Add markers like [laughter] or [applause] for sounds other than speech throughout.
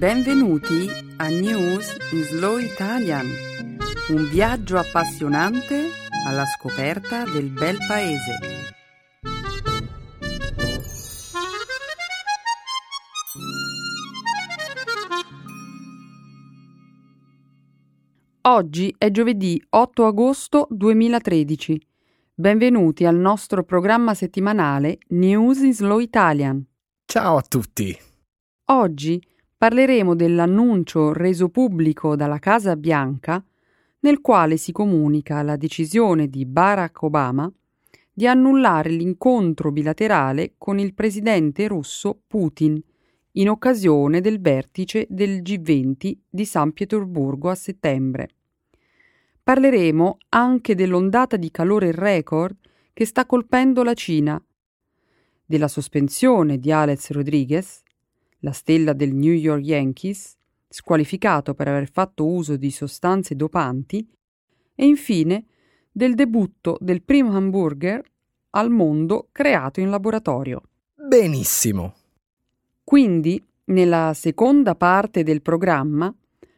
Benvenuti a News in Slow Italian, un viaggio appassionante alla scoperta del bel paese. Oggi è giovedì 8 agosto 2013. Benvenuti al nostro programma settimanale News in Slow Italian. Ciao a tutti! Oggi parleremo dell'annuncio reso pubblico dalla Casa Bianca nel quale si comunica la decisione di Barack Obama di annullare l'incontro bilaterale con il presidente russo Putin in occasione del vertice del G20 di San Pietroburgo a settembre. Parleremo anche dell'ondata di calore record che sta colpendo la Cina, della sospensione di Alex Rodriguez, la stella del New York Yankees, squalificato per aver fatto uso di sostanze dopanti, e infine del debutto del primo hamburger al mondo creato in laboratorio. Benissimo. Quindi, nella seconda parte del programma,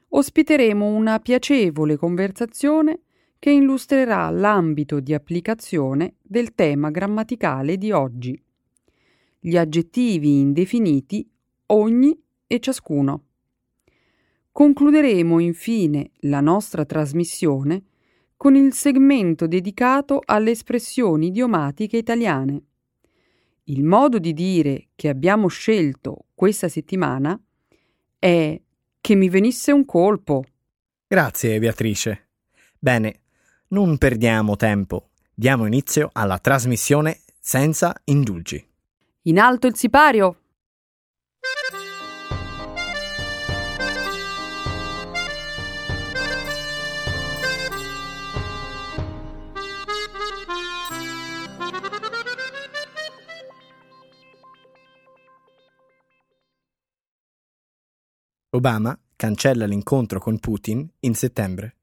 ospiteremo una piacevole conversazione che illustrerà l'ambito di applicazione del tema grammaticale di oggi. Gli aggettivi indefiniti ogni e ciascuno. Concluderemo infine la nostra trasmissione con il segmento dedicato alle espressioni idiomatiche italiane. Il modo di dire che abbiamo scelto questa settimana è che mi venisse un colpo. Grazie, Beatrice. Bene, non perdiamo tempo. Diamo inizio alla trasmissione senza indulgi. In alto il sipario! Obama cancella l'incontro con Putin in settembre.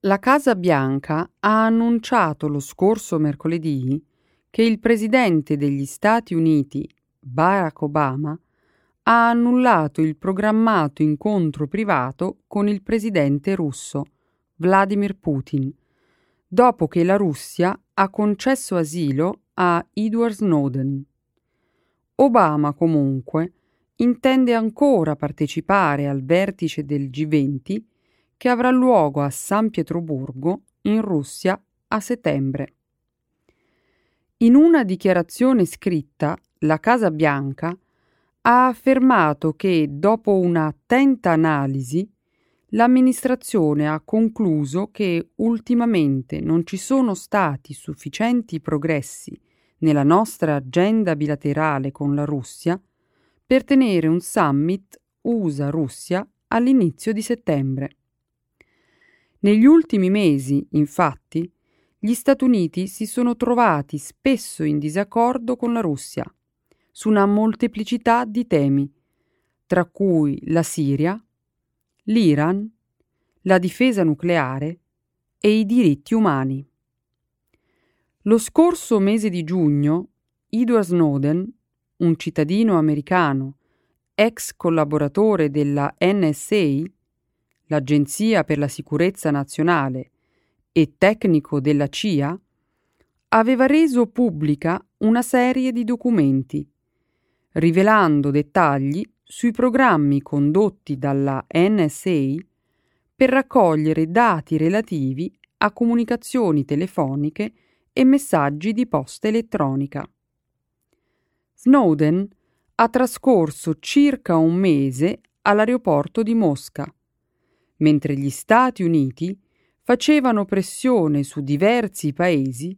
La Casa Bianca ha annunciato lo scorso mercoledì che il presidente degli Stati Uniti, Barack Obama, ha annullato il programmato incontro privato con il presidente russo, Vladimir Putin, dopo che la Russia ha concesso asilo a Edward Snowden. Obama comunque intende ancora partecipare al vertice del G20 che avrà luogo a San Pietroburgo, in Russia, a settembre. In una dichiarazione scritta, la Casa Bianca ha affermato che, dopo un'attenta analisi, l'amministrazione ha concluso che ultimamente non ci sono stati sufficienti progressi nella nostra agenda bilaterale con la Russia per tenere un summit USA-Russia all'inizio di settembre. Negli ultimi mesi, infatti, gli Stati Uniti si sono trovati spesso in disaccordo con la Russia su una molteplicità di temi, tra cui la Siria, l'Iran, la difesa nucleare e i diritti umani. Lo scorso mese di giugno, Edward Snowden un cittadino americano, ex collaboratore della NSA, l'Agenzia per la sicurezza nazionale, e tecnico della CIA, aveva reso pubblica una serie di documenti, rivelando dettagli sui programmi condotti dalla NSA per raccogliere dati relativi a comunicazioni telefoniche e messaggi di posta elettronica. Snowden ha trascorso circa un mese all'aeroporto di Mosca, mentre gli Stati Uniti facevano pressione su diversi paesi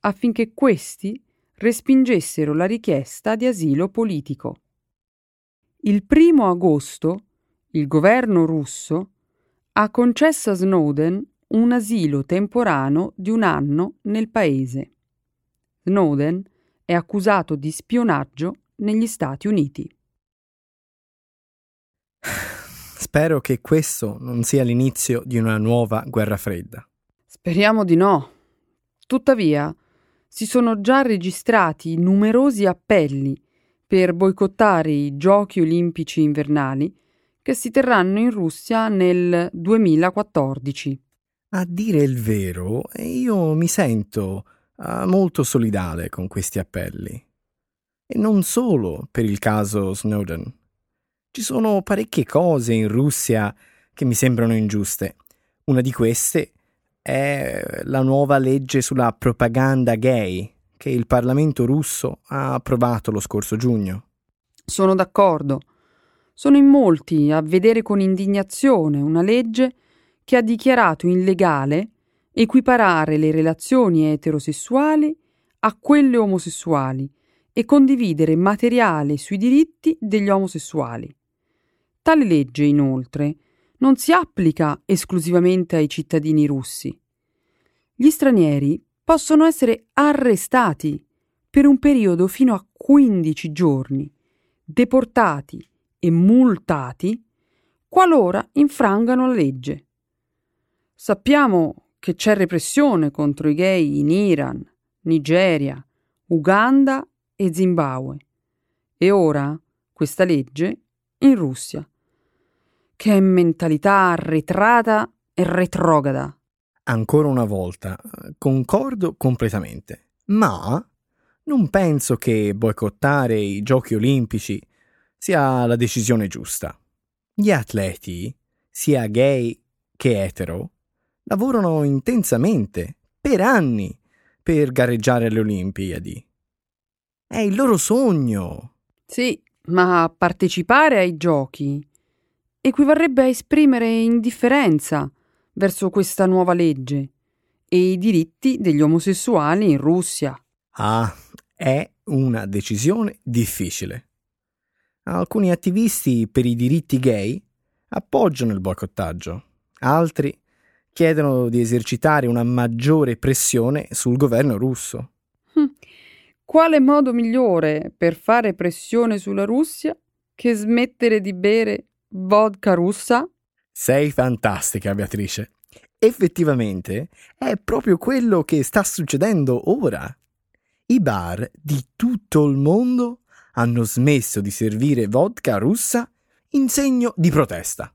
affinché questi respingessero la richiesta di asilo politico. Il primo agosto il governo russo ha concesso a Snowden un asilo temporaneo di un anno nel paese. Snowden è accusato di spionaggio negli Stati Uniti. Spero che questo non sia l'inizio di una nuova guerra fredda. Speriamo di no. Tuttavia, si sono già registrati numerosi appelli per boicottare i giochi olimpici invernali che si terranno in Russia nel 2014. A dire il vero, io mi sento molto solidale con questi appelli. E non solo per il caso Snowden. Ci sono parecchie cose in Russia che mi sembrano ingiuste. Una di queste è la nuova legge sulla propaganda gay che il Parlamento russo ha approvato lo scorso giugno. Sono d'accordo. Sono in molti a vedere con indignazione una legge che ha dichiarato illegale equiparare le relazioni eterosessuali a quelle omosessuali e condividere materiale sui diritti degli omosessuali. Tale legge, inoltre, non si applica esclusivamente ai cittadini russi. Gli stranieri possono essere arrestati per un periodo fino a 15 giorni, deportati e multati qualora infrangano la legge. Sappiamo che c'è repressione contro i gay in Iran, Nigeria, Uganda e Zimbabwe. E ora questa legge in Russia. Che mentalità arretrata e retrograda. Ancora una volta, concordo completamente, ma non penso che boicottare i giochi olimpici sia la decisione giusta. Gli atleti, sia gay che etero, lavorano intensamente, per anni, per gareggiare alle Olimpiadi. È il loro sogno. Sì, ma partecipare ai giochi equivarrebbe a esprimere indifferenza verso questa nuova legge e i diritti degli omosessuali in Russia. Ah, è una decisione difficile. Alcuni attivisti per i diritti gay appoggiano il boicottaggio, altri chiedono di esercitare una maggiore pressione sul governo russo. Hm. Quale modo migliore per fare pressione sulla Russia che smettere di bere vodka russa? Sei fantastica, Beatrice. Effettivamente è proprio quello che sta succedendo ora. I bar di tutto il mondo hanno smesso di servire vodka russa in segno di protesta.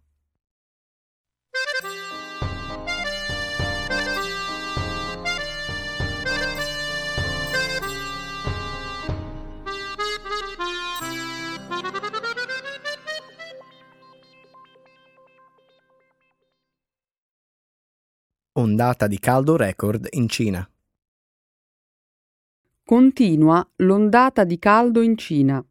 Ondata di caldo record in Cina. Continua l'ondata di caldo in Cina,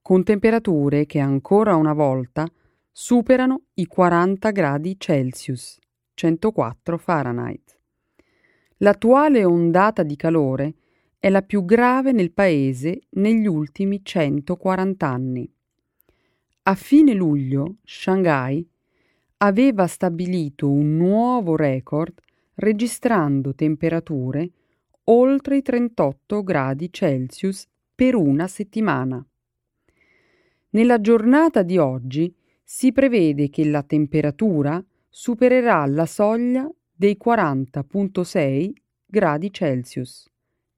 con temperature che ancora una volta superano i 40 gradi Celsius, 104 Fahrenheit. L'attuale ondata di calore è la più grave nel paese negli ultimi 140 anni. A fine luglio, Shanghai aveva stabilito un nuovo record registrando temperature oltre i 38 gradi Celsius per una settimana. Nella giornata di oggi si prevede che la temperatura supererà la soglia dei 40.6 gradi Celsius,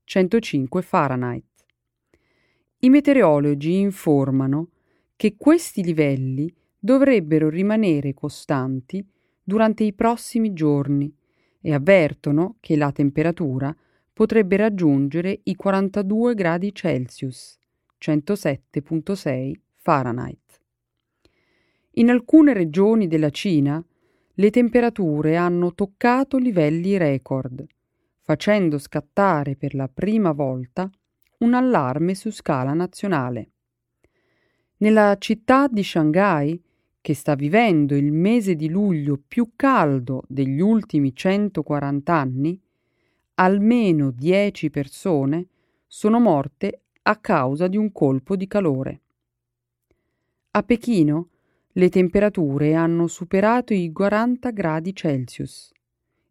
105 Fahrenheit. I meteorologi informano che questi livelli dovrebbero rimanere costanti durante i prossimi giorni e avvertono che la temperatura potrebbe raggiungere i 42 gradi Celsius, 107.6 Fahrenheit. In alcune regioni della Cina le temperature hanno toccato livelli record, facendo scattare per la prima volta un allarme su scala nazionale. Nella città di Shanghai che sta vivendo il mese di luglio più caldo degli ultimi 140 anni, almeno 10 persone sono morte a causa di un colpo di calore. A Pechino le temperature hanno superato i 40 gradi Celsius,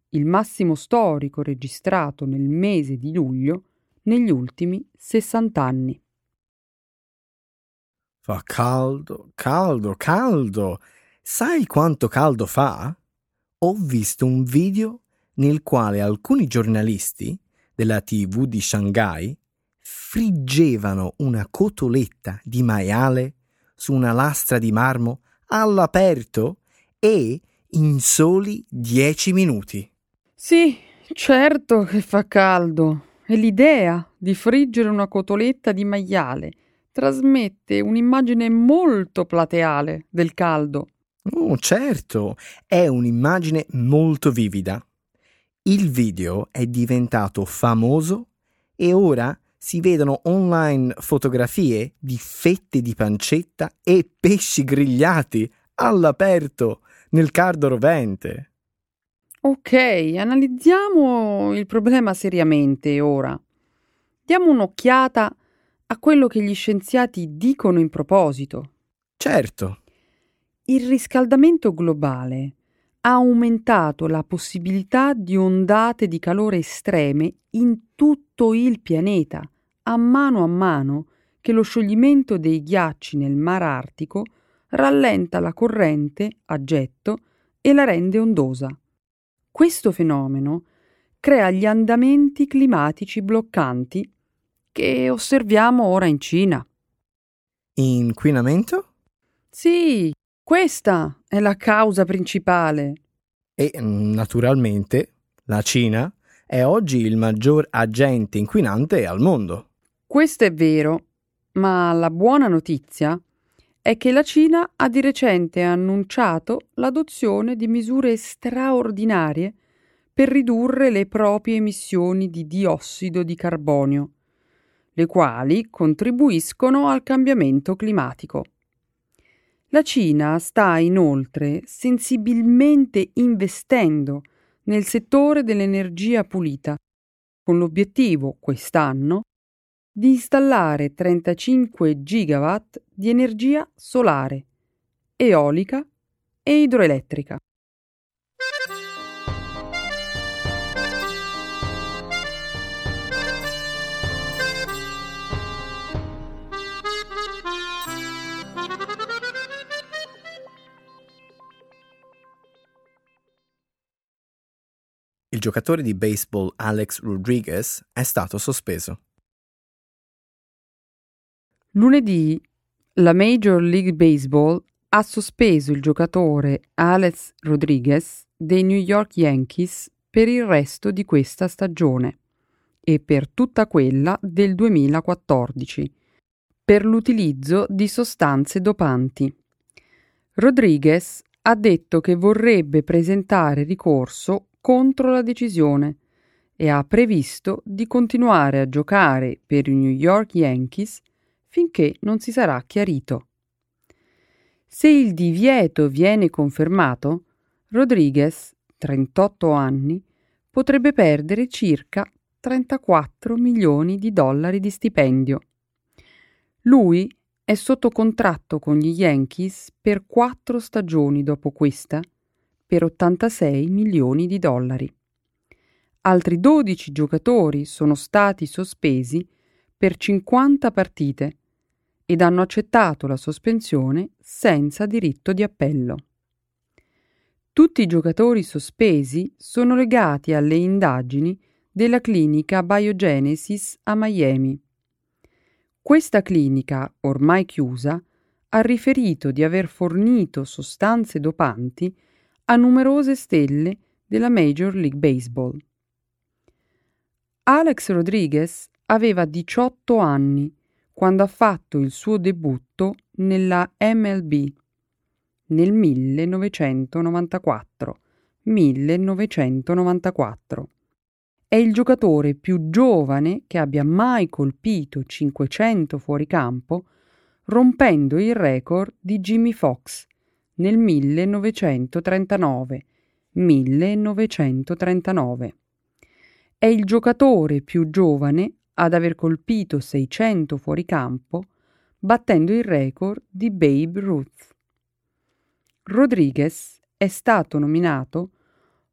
il massimo storico registrato nel mese di luglio negli ultimi 60 anni. Fa caldo, caldo, caldo. Sai quanto caldo fa? Ho visto un video nel quale alcuni giornalisti della TV di Shanghai friggevano una cotoletta di maiale su una lastra di marmo all'aperto e in soli dieci minuti. Sì, certo che fa caldo. E l'idea di friggere una cotoletta di maiale trasmette un'immagine molto plateale del caldo. Oh, certo, è un'immagine molto vivida. Il video è diventato famoso e ora si vedono online fotografie di fette di pancetta e pesci grigliati all'aperto nel cardo rovente. Ok, analizziamo il problema seriamente ora. Diamo un'occhiata a quello che gli scienziati dicono in proposito. Certo. Il riscaldamento globale ha aumentato la possibilità di ondate di calore estreme in tutto il pianeta, a mano a mano che lo scioglimento dei ghiacci nel Mar Artico rallenta la corrente a getto e la rende ondosa. Questo fenomeno crea gli andamenti climatici bloccanti che osserviamo ora in Cina. Inquinamento? Sì, questa è la causa principale. E naturalmente la Cina è oggi il maggior agente inquinante al mondo. Questo è vero, ma la buona notizia è che la Cina ha di recente annunciato l'adozione di misure straordinarie per ridurre le proprie emissioni di diossido di carbonio, le quali contribuiscono al cambiamento climatico. La Cina sta inoltre sensibilmente investendo nel settore dell'energia pulita, con l'obiettivo quest'anno di installare 35 gigawatt di energia solare, eolica e idroelettrica. Il giocatore di baseball Alex Rodriguez è stato sospeso. Lunedì la Major League Baseball ha sospeso il giocatore Alex Rodriguez dei New York Yankees per il resto di questa stagione e per tutta quella del 2014 per l'utilizzo di sostanze dopanti. Rodriguez ha detto che vorrebbe presentare ricorso contro la decisione e ha previsto di continuare a giocare per i New York Yankees finché non si sarà chiarito. Se il divieto viene confermato, Rodriguez, 38 anni, potrebbe perdere circa 34 milioni di dollari di stipendio. Lui è sotto contratto con gli Yankees per quattro stagioni dopo questa, per 86 milioni di dollari. Altri 12 giocatori sono stati sospesi per 50 partite ed hanno accettato la sospensione senza diritto di appello. Tutti i giocatori sospesi sono legati alle indagini della clinica Biogenesis a Miami. Questa clinica, ormai chiusa, ha riferito di aver fornito sostanze dopanti a numerose stelle della Major League Baseball. Alex Rodriguez aveva 18 anni quando ha fatto il suo debutto nella MLB nel 1994. 1994. È il giocatore più giovane che abbia mai colpito 500 fuoricampo, rompendo il record di Jimmy Fox nel 1939. 1939. È il giocatore più giovane ad aver colpito 600 fuoricampo, battendo il record di Babe Ruth. Rodriguez è stato nominato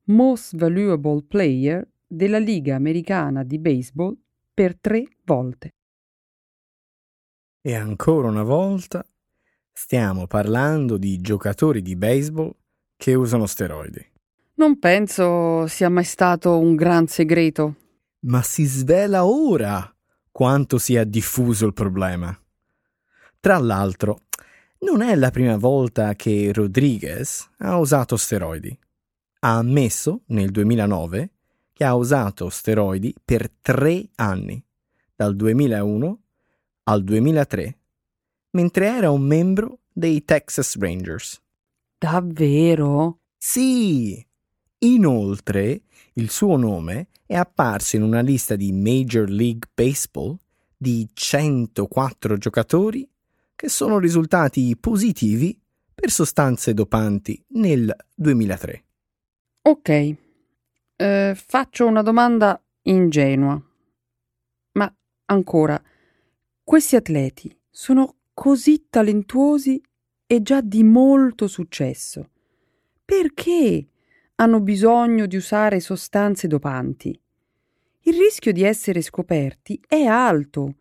Most Valuable Player della Liga Americana di Baseball per tre volte. E ancora una volta stiamo parlando di giocatori di baseball che usano steroidi. Non penso sia mai stato un gran segreto ma si svela ora quanto sia diffuso il problema. Tra l'altro, non è la prima volta che Rodriguez ha usato steroidi. Ha ammesso nel 2009 che ha usato steroidi per tre anni, dal 2001 al 2003, mentre era un membro dei Texas Rangers. Davvero? Sì! Inoltre, il suo nome è apparso in una lista di Major League Baseball di 104 giocatori che sono risultati positivi per sostanze dopanti nel 2003. Ok, eh, faccio una domanda ingenua. Ma ancora, questi atleti sono così talentuosi e già di molto successo. Perché hanno bisogno di usare sostanze dopanti? Il rischio di essere scoperti è alto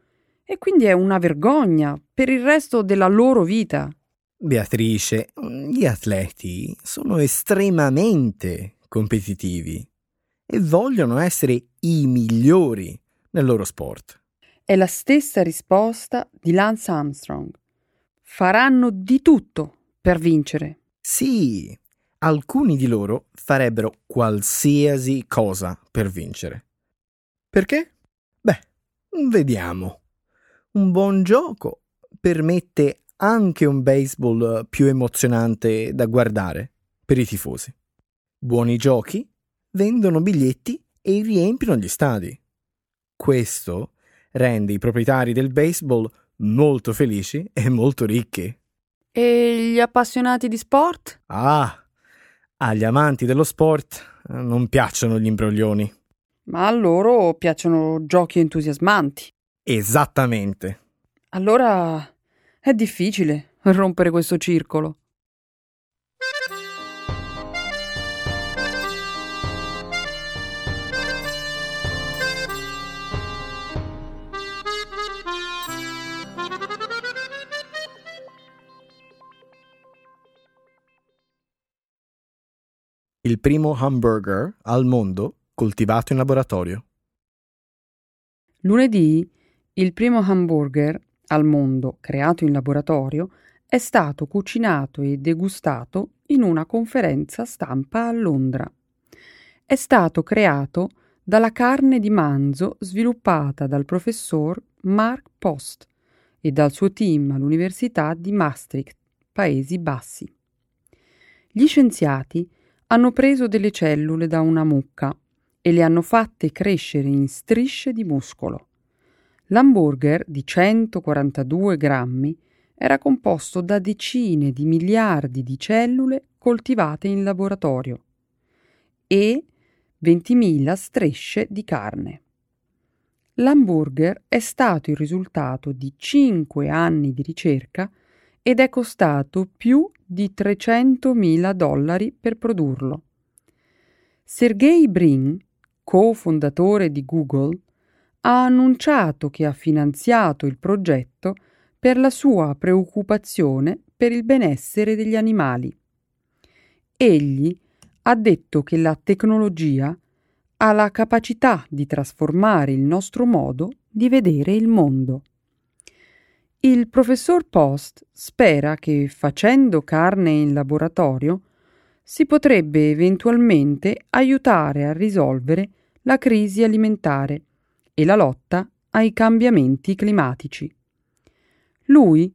e quindi è una vergogna per il resto della loro vita. Beatrice, gli atleti sono estremamente competitivi e vogliono essere i migliori nel loro sport. È la stessa risposta di Lance Armstrong. Faranno di tutto per vincere. Sì, alcuni di loro farebbero qualsiasi cosa per vincere. Perché? Beh, vediamo un buon gioco permette anche un baseball più emozionante da guardare per i tifosi. Buoni giochi vendono biglietti e riempiono gli stadi. Questo rende i proprietari del baseball molto felici e molto ricchi. E gli appassionati di sport? Ah, agli amanti dello sport non piacciono gli imbroglioni. Ma a loro piacciono giochi entusiasmanti. Esattamente. Allora è difficile rompere questo circolo. Il primo hamburger al mondo coltivato in laboratorio. Lunedì il primo hamburger al mondo creato in laboratorio è stato cucinato e degustato in una conferenza stampa a Londra. È stato creato dalla carne di manzo sviluppata dal professor Mark Post e dal suo team all'Università di Maastricht, Paesi Bassi. Gli scienziati hanno preso delle cellule da una mucca e le hanno fatte crescere in strisce di muscolo. L'hamburger di 142 grammi era composto da decine di miliardi di cellule coltivate in laboratorio e 20.000 strisce di carne. L'hamburger è stato il risultato di 5 anni di ricerca ed è costato più di 300.000 dollari per produrlo. Sergey Brin, cofondatore di Google, ha annunciato che ha finanziato il progetto per la sua preoccupazione per il benessere degli animali. Egli ha detto che la tecnologia ha la capacità di trasformare il nostro modo di vedere il mondo. Il professor Post spera che facendo carne in laboratorio si potrebbe eventualmente aiutare a risolvere la crisi alimentare e la lotta ai cambiamenti climatici. Lui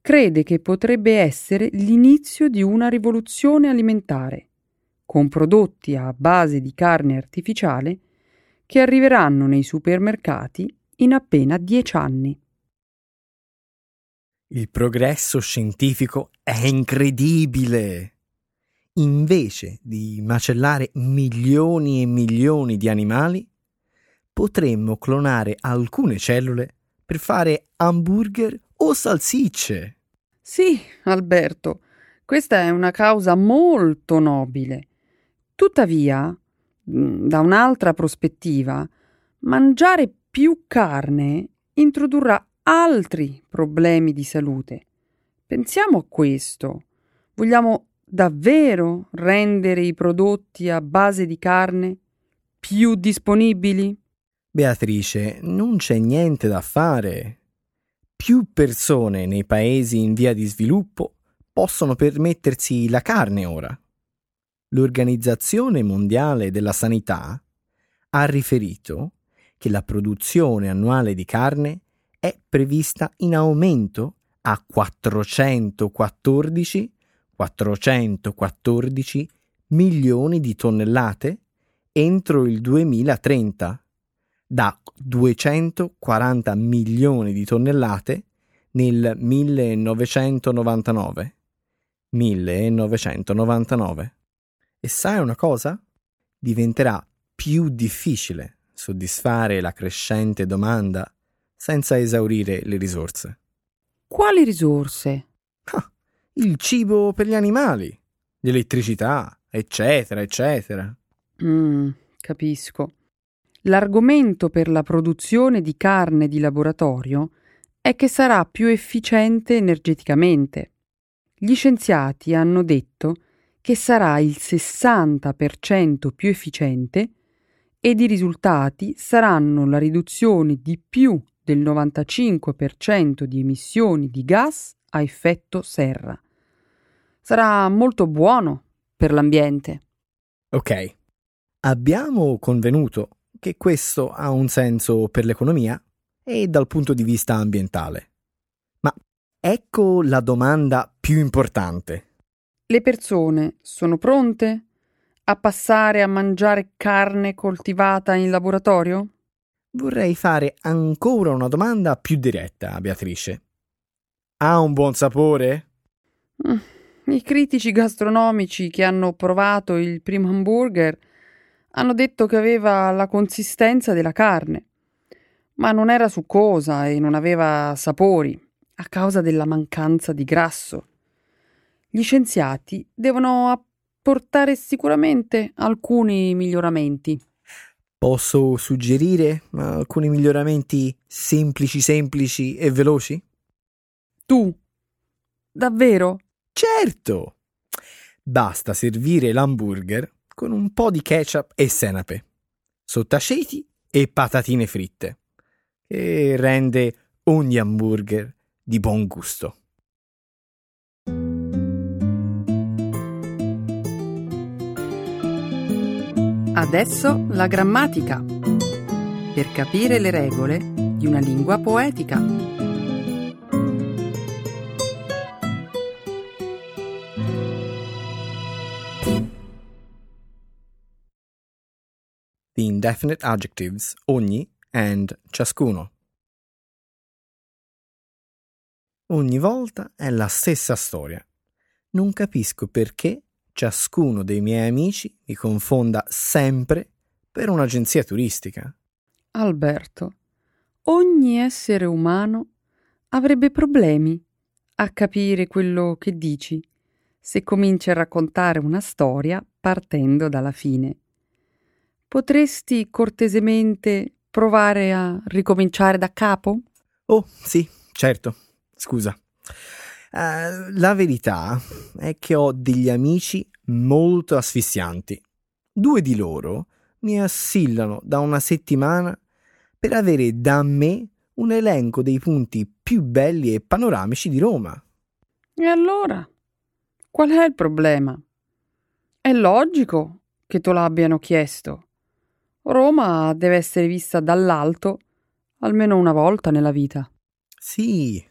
crede che potrebbe essere l'inizio di una rivoluzione alimentare, con prodotti a base di carne artificiale che arriveranno nei supermercati in appena dieci anni. Il progresso scientifico è incredibile. Invece di macellare milioni e milioni di animali, potremmo clonare alcune cellule per fare hamburger o salsicce. Sì, Alberto, questa è una causa molto nobile. Tuttavia, mm, da un'altra prospettiva, mangiare più carne introdurrà altri problemi di salute. Pensiamo a questo. Vogliamo davvero rendere i prodotti a base di carne più disponibili? Beatrice, non c'è niente da fare. Più persone nei paesi in via di sviluppo possono permettersi la carne ora. L'Organizzazione Mondiale della Sanità ha riferito che la produzione annuale di carne è prevista in aumento a 414, 414 milioni di tonnellate entro il 2030, da 240 milioni di tonnellate nel 1999. 1999. E sai una cosa? Diventerà più difficile soddisfare la crescente domanda senza esaurire le risorse. Quali risorse? Ah, il cibo per gli animali, l'elettricità, eccetera, eccetera. Mm, capisco. L'argomento per la produzione di carne di laboratorio è che sarà più efficiente energeticamente. Gli scienziati hanno detto che sarà il 60% più efficiente ed i risultati saranno la riduzione di più del 95% di emissioni di gas a effetto serra. Sarà molto buono per l'ambiente. Ok, abbiamo convenuto che questo ha un senso per l'economia e dal punto di vista ambientale. Ma ecco la domanda più importante. Le persone sono pronte a passare a mangiare carne coltivata in laboratorio? Vorrei fare ancora una domanda più diretta, Beatrice. Ha un buon sapore? Mm, I critici gastronomici che hanno provato il primo hamburger hanno detto che aveva la consistenza della carne, ma non era succosa e non aveva sapori a causa della mancanza di grasso. Gli scienziati devono apportare sicuramente alcuni miglioramenti. Posso suggerire alcuni miglioramenti semplici, semplici e veloci? Tu? Davvero? Certo! Basta servire l'hamburger con un po' di ketchup e senape, sottaceti e patatine fritte, e rende ogni hamburger di buon gusto. Adesso la grammatica. Per capire le regole di una lingua poetica. The indefinite adjectives ogni and ciascuno. Ogni volta è la stessa storia. Non capisco perché ciascuno dei miei amici mi confonda sempre per un'agenzia turistica. Alberto, ogni essere umano avrebbe problemi a capire quello che dici se cominci a raccontare una storia partendo dalla fine. Potresti cortesemente provare a ricominciare da capo? Oh, sì, certo. Scusa. Uh, la verità è che ho degli amici molto asfissianti. Due di loro mi assillano da una settimana per avere da me un elenco dei punti più belli e panoramici di Roma. E allora? Qual è il problema? È logico che te l'abbiano chiesto. Roma deve essere vista dall'alto almeno una volta nella vita. Sì,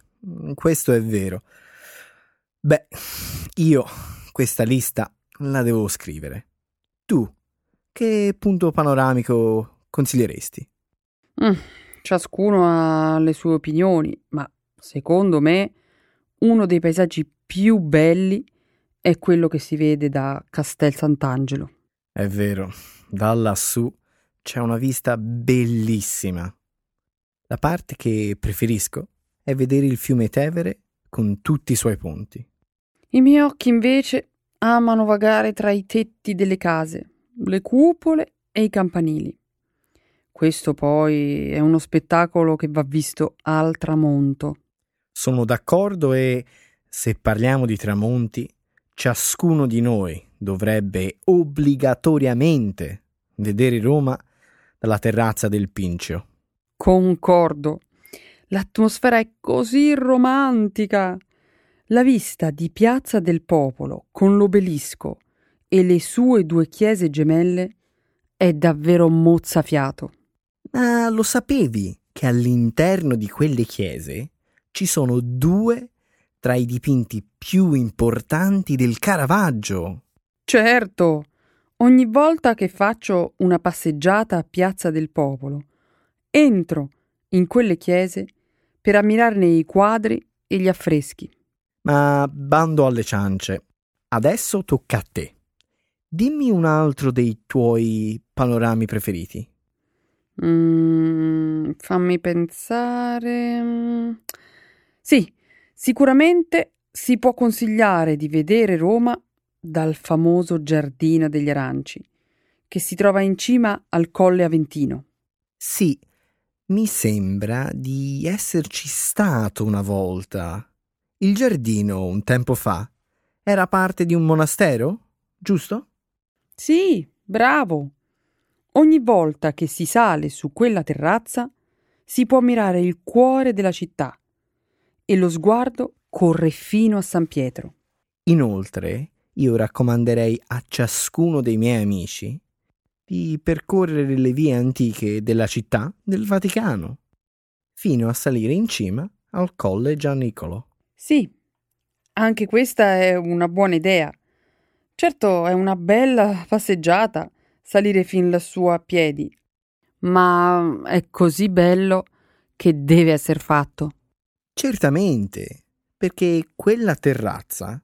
questo è vero. Beh, io questa lista la devo scrivere. Tu, che punto panoramico consiglieresti? Mm, ciascuno ha le sue opinioni, ma secondo me uno dei paesaggi più belli è quello che si vede da Castel Sant'Angelo. È vero, da lassù c'è una vista bellissima. La parte che preferisco è vedere il fiume Tevere con tutti i suoi ponti. I miei occhi invece amano vagare tra i tetti delle case, le cupole e i campanili. Questo poi è uno spettacolo che va visto al tramonto. Sono d'accordo e, se parliamo di tramonti, ciascuno di noi dovrebbe obbligatoriamente vedere Roma dalla terrazza del Pincio. Concordo. L'atmosfera è così romantica. La vista di Piazza del Popolo con l'obelisco e le sue due chiese gemelle è davvero mozzafiato. Ma lo sapevi che all'interno di quelle chiese ci sono due tra i dipinti più importanti del Caravaggio? Certo. Ogni volta che faccio una passeggiata a Piazza del Popolo, entro in quelle chiese per ammirarne i quadri e gli affreschi. Ma bando alle ciance. Adesso tocca a te. Dimmi un altro dei tuoi panorami preferiti. Mm, fammi pensare. Sì, sicuramente si può consigliare di vedere Roma dal famoso Giardino degli Aranci, che si trova in cima al Colle Aventino. Sì, mi sembra di esserci stato una volta. Il giardino, un tempo fa, era parte di un monastero, giusto? Sì, bravo. Ogni volta che si sale su quella terrazza si può ammirare il cuore della città e lo sguardo corre fino a San Pietro. Inoltre, io raccomanderei a ciascuno dei miei amici di percorrere le vie antiche della città del Vaticano, fino a salire in cima al Colle Gianicolo. Sì, anche questa è una buona idea. Certo, è una bella passeggiata salire fin lassù a piedi, ma è così bello che deve essere fatto. Certamente, perché quella terrazza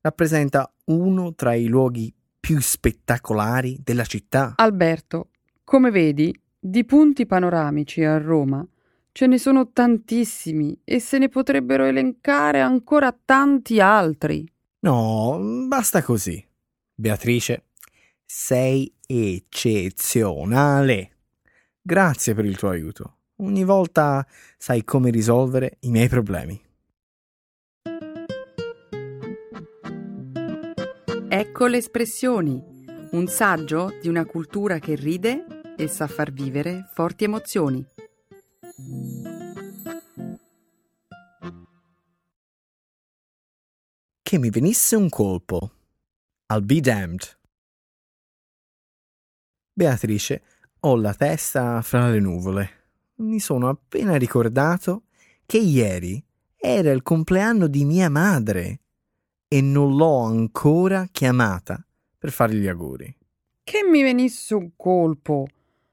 rappresenta uno tra i luoghi più spettacolari della città. Alberto, come vedi, di punti panoramici a Roma ce ne sono tantissimi e se ne potrebbero elencare ancora tanti altri. No, basta così. Beatrice, sei eccezionale. Grazie per il tuo aiuto. Ogni volta sai come risolvere i miei problemi. Ecco le espressioni, un saggio di una cultura che ride e sa far vivere forti emozioni. Che mi venisse un colpo. I'll be damned. Beatrice, ho la testa fra le nuvole. Mi sono appena ricordato che ieri era il compleanno di mia madre e non l'ho ancora chiamata per fargli gli auguri. Che mi venisse un colpo.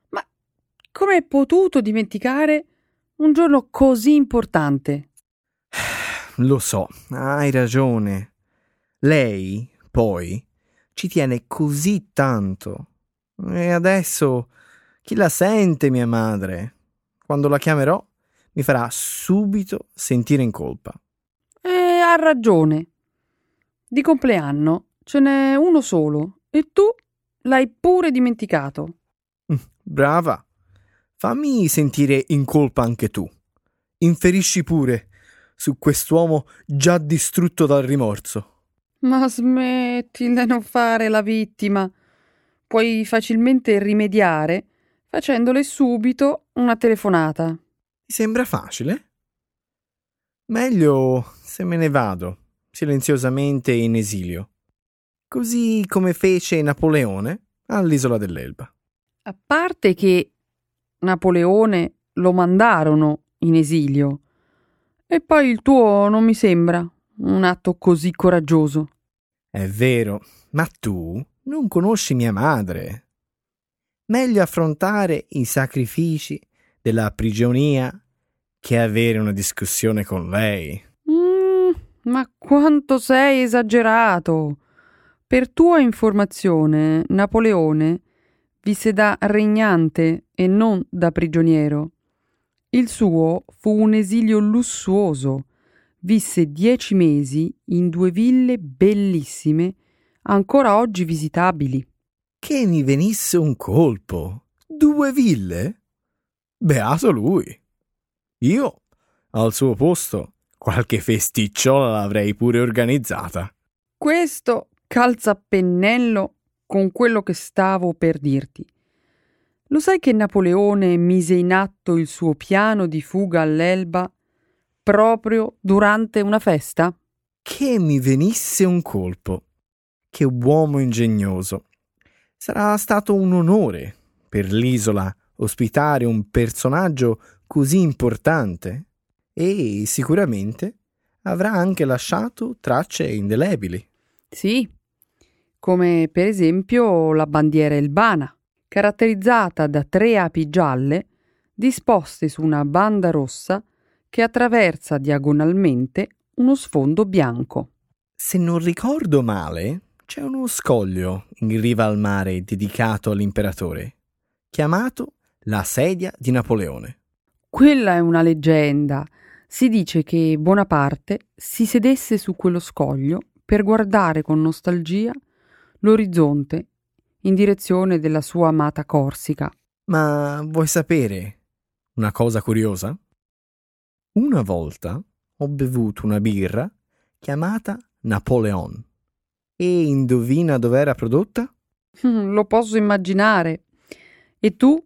Ma come hai potuto dimenticare un giorno così importante? [sighs] Lo so, hai ragione. Lei, poi, ci tiene così tanto. E adesso chi la sente mia madre? Quando la chiamerò mi farà subito sentire in colpa. E ha ragione. Di compleanno ce n'è uno solo e tu l'hai pure dimenticato. Mm, brava. Fammi sentire in colpa anche tu. Inferisci pure su quest'uomo già distrutto dal rimorso. Ma smetti di non fare la vittima. Puoi facilmente rimediare facendole subito una telefonata. Ti sembra facile? Meglio se me ne vado silenziosamente in esilio, così come fece Napoleone all'isola dell'Elba. A parte che Napoleone lo mandarono in esilio, e poi il tuo non mi sembra un atto così coraggioso. È vero, ma tu non conosci mia madre. Meglio affrontare i sacrifici della prigionia che avere una discussione con lei. Ma quanto sei esagerato! Per tua informazione, Napoleone visse da regnante e non da prigioniero. Il suo fu un esilio lussuoso. Visse dieci mesi in due ville bellissime, ancora oggi visitabili. Che mi venisse un colpo! Due ville? Beato lui! Io, al suo posto, Qualche festicciola l'avrei pure organizzata. Questo calza a pennello con quello che stavo per dirti. Lo sai che Napoleone mise in atto il suo piano di fuga all'Elba proprio durante una festa? Che mi venisse un colpo. Che uomo ingegnoso. Sarà stato un onore per l'isola ospitare un personaggio così importante e sicuramente avrà anche lasciato tracce indelebili. Sì, come per esempio la bandiera elbana, caratterizzata da tre api gialle disposte su una banda rossa che attraversa diagonalmente uno sfondo bianco. Se non ricordo male, c'è uno scoglio in riva al mare dedicato all'imperatore, chiamato la sedia di Napoleone. Quella è una leggenda. Si dice che Bonaparte si sedesse su quello scoglio per guardare con nostalgia l'orizzonte in direzione della sua amata Corsica. Ma vuoi sapere una cosa curiosa? Una volta ho bevuto una birra chiamata Napoleon e indovina dov'era prodotta? Mm, lo posso immaginare. E tu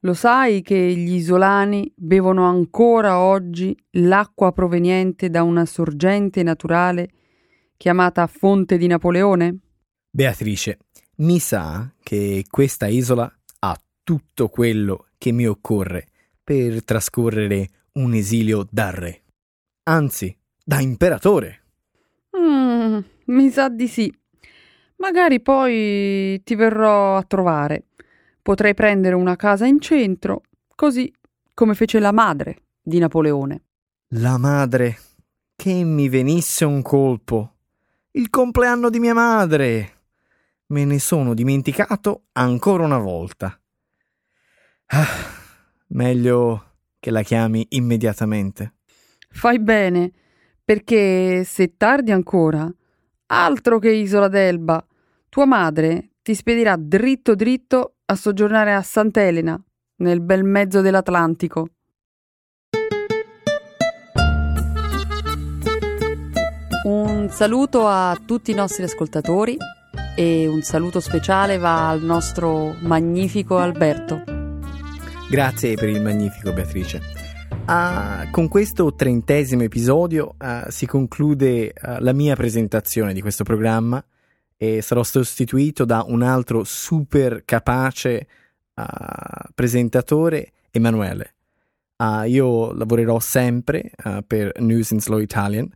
lo sai che gli isolani bevono ancora oggi l'acqua proveniente da una sorgente naturale chiamata Fonte di Napoleone? Beatrice, mi sa che questa isola ha tutto quello che mi occorre per trascorrere un esilio da re. Anzi, da imperatore. Mm, mi sa di sì. Magari poi ti verrò a trovare. Potrei prendere una casa in centro, così come fece la madre di Napoleone. La madre. Che mi venisse un colpo. Il compleanno di mia madre. Me ne sono dimenticato ancora una volta. Ah, meglio che la chiami immediatamente. Fai bene, perché se tardi ancora, altro che Isola d'Elba, tua madre ti spedirà dritto dritto a soggiornare a Sant'Elena, nel bel mezzo dell'Atlantico. Un saluto a tutti i nostri ascoltatori e un saluto speciale va al nostro magnifico Alberto. Grazie per il magnifico Beatrice. Ah, con questo trentesimo episodio ah, si conclude ah, la mia presentazione di questo programma e sarò sostituito da un altro super capace ah, presentatore, Emanuele. Ah, io lavorerò sempre ah, per News in Slow Italian,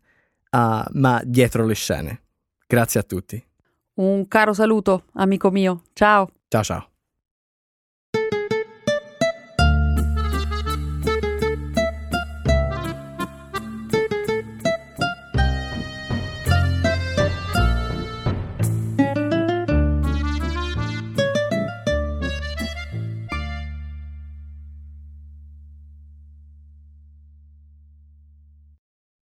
ma dietro le scene. Grazie a tutti. Un caro saluto, amico mio. Ciao. Ciao ciao.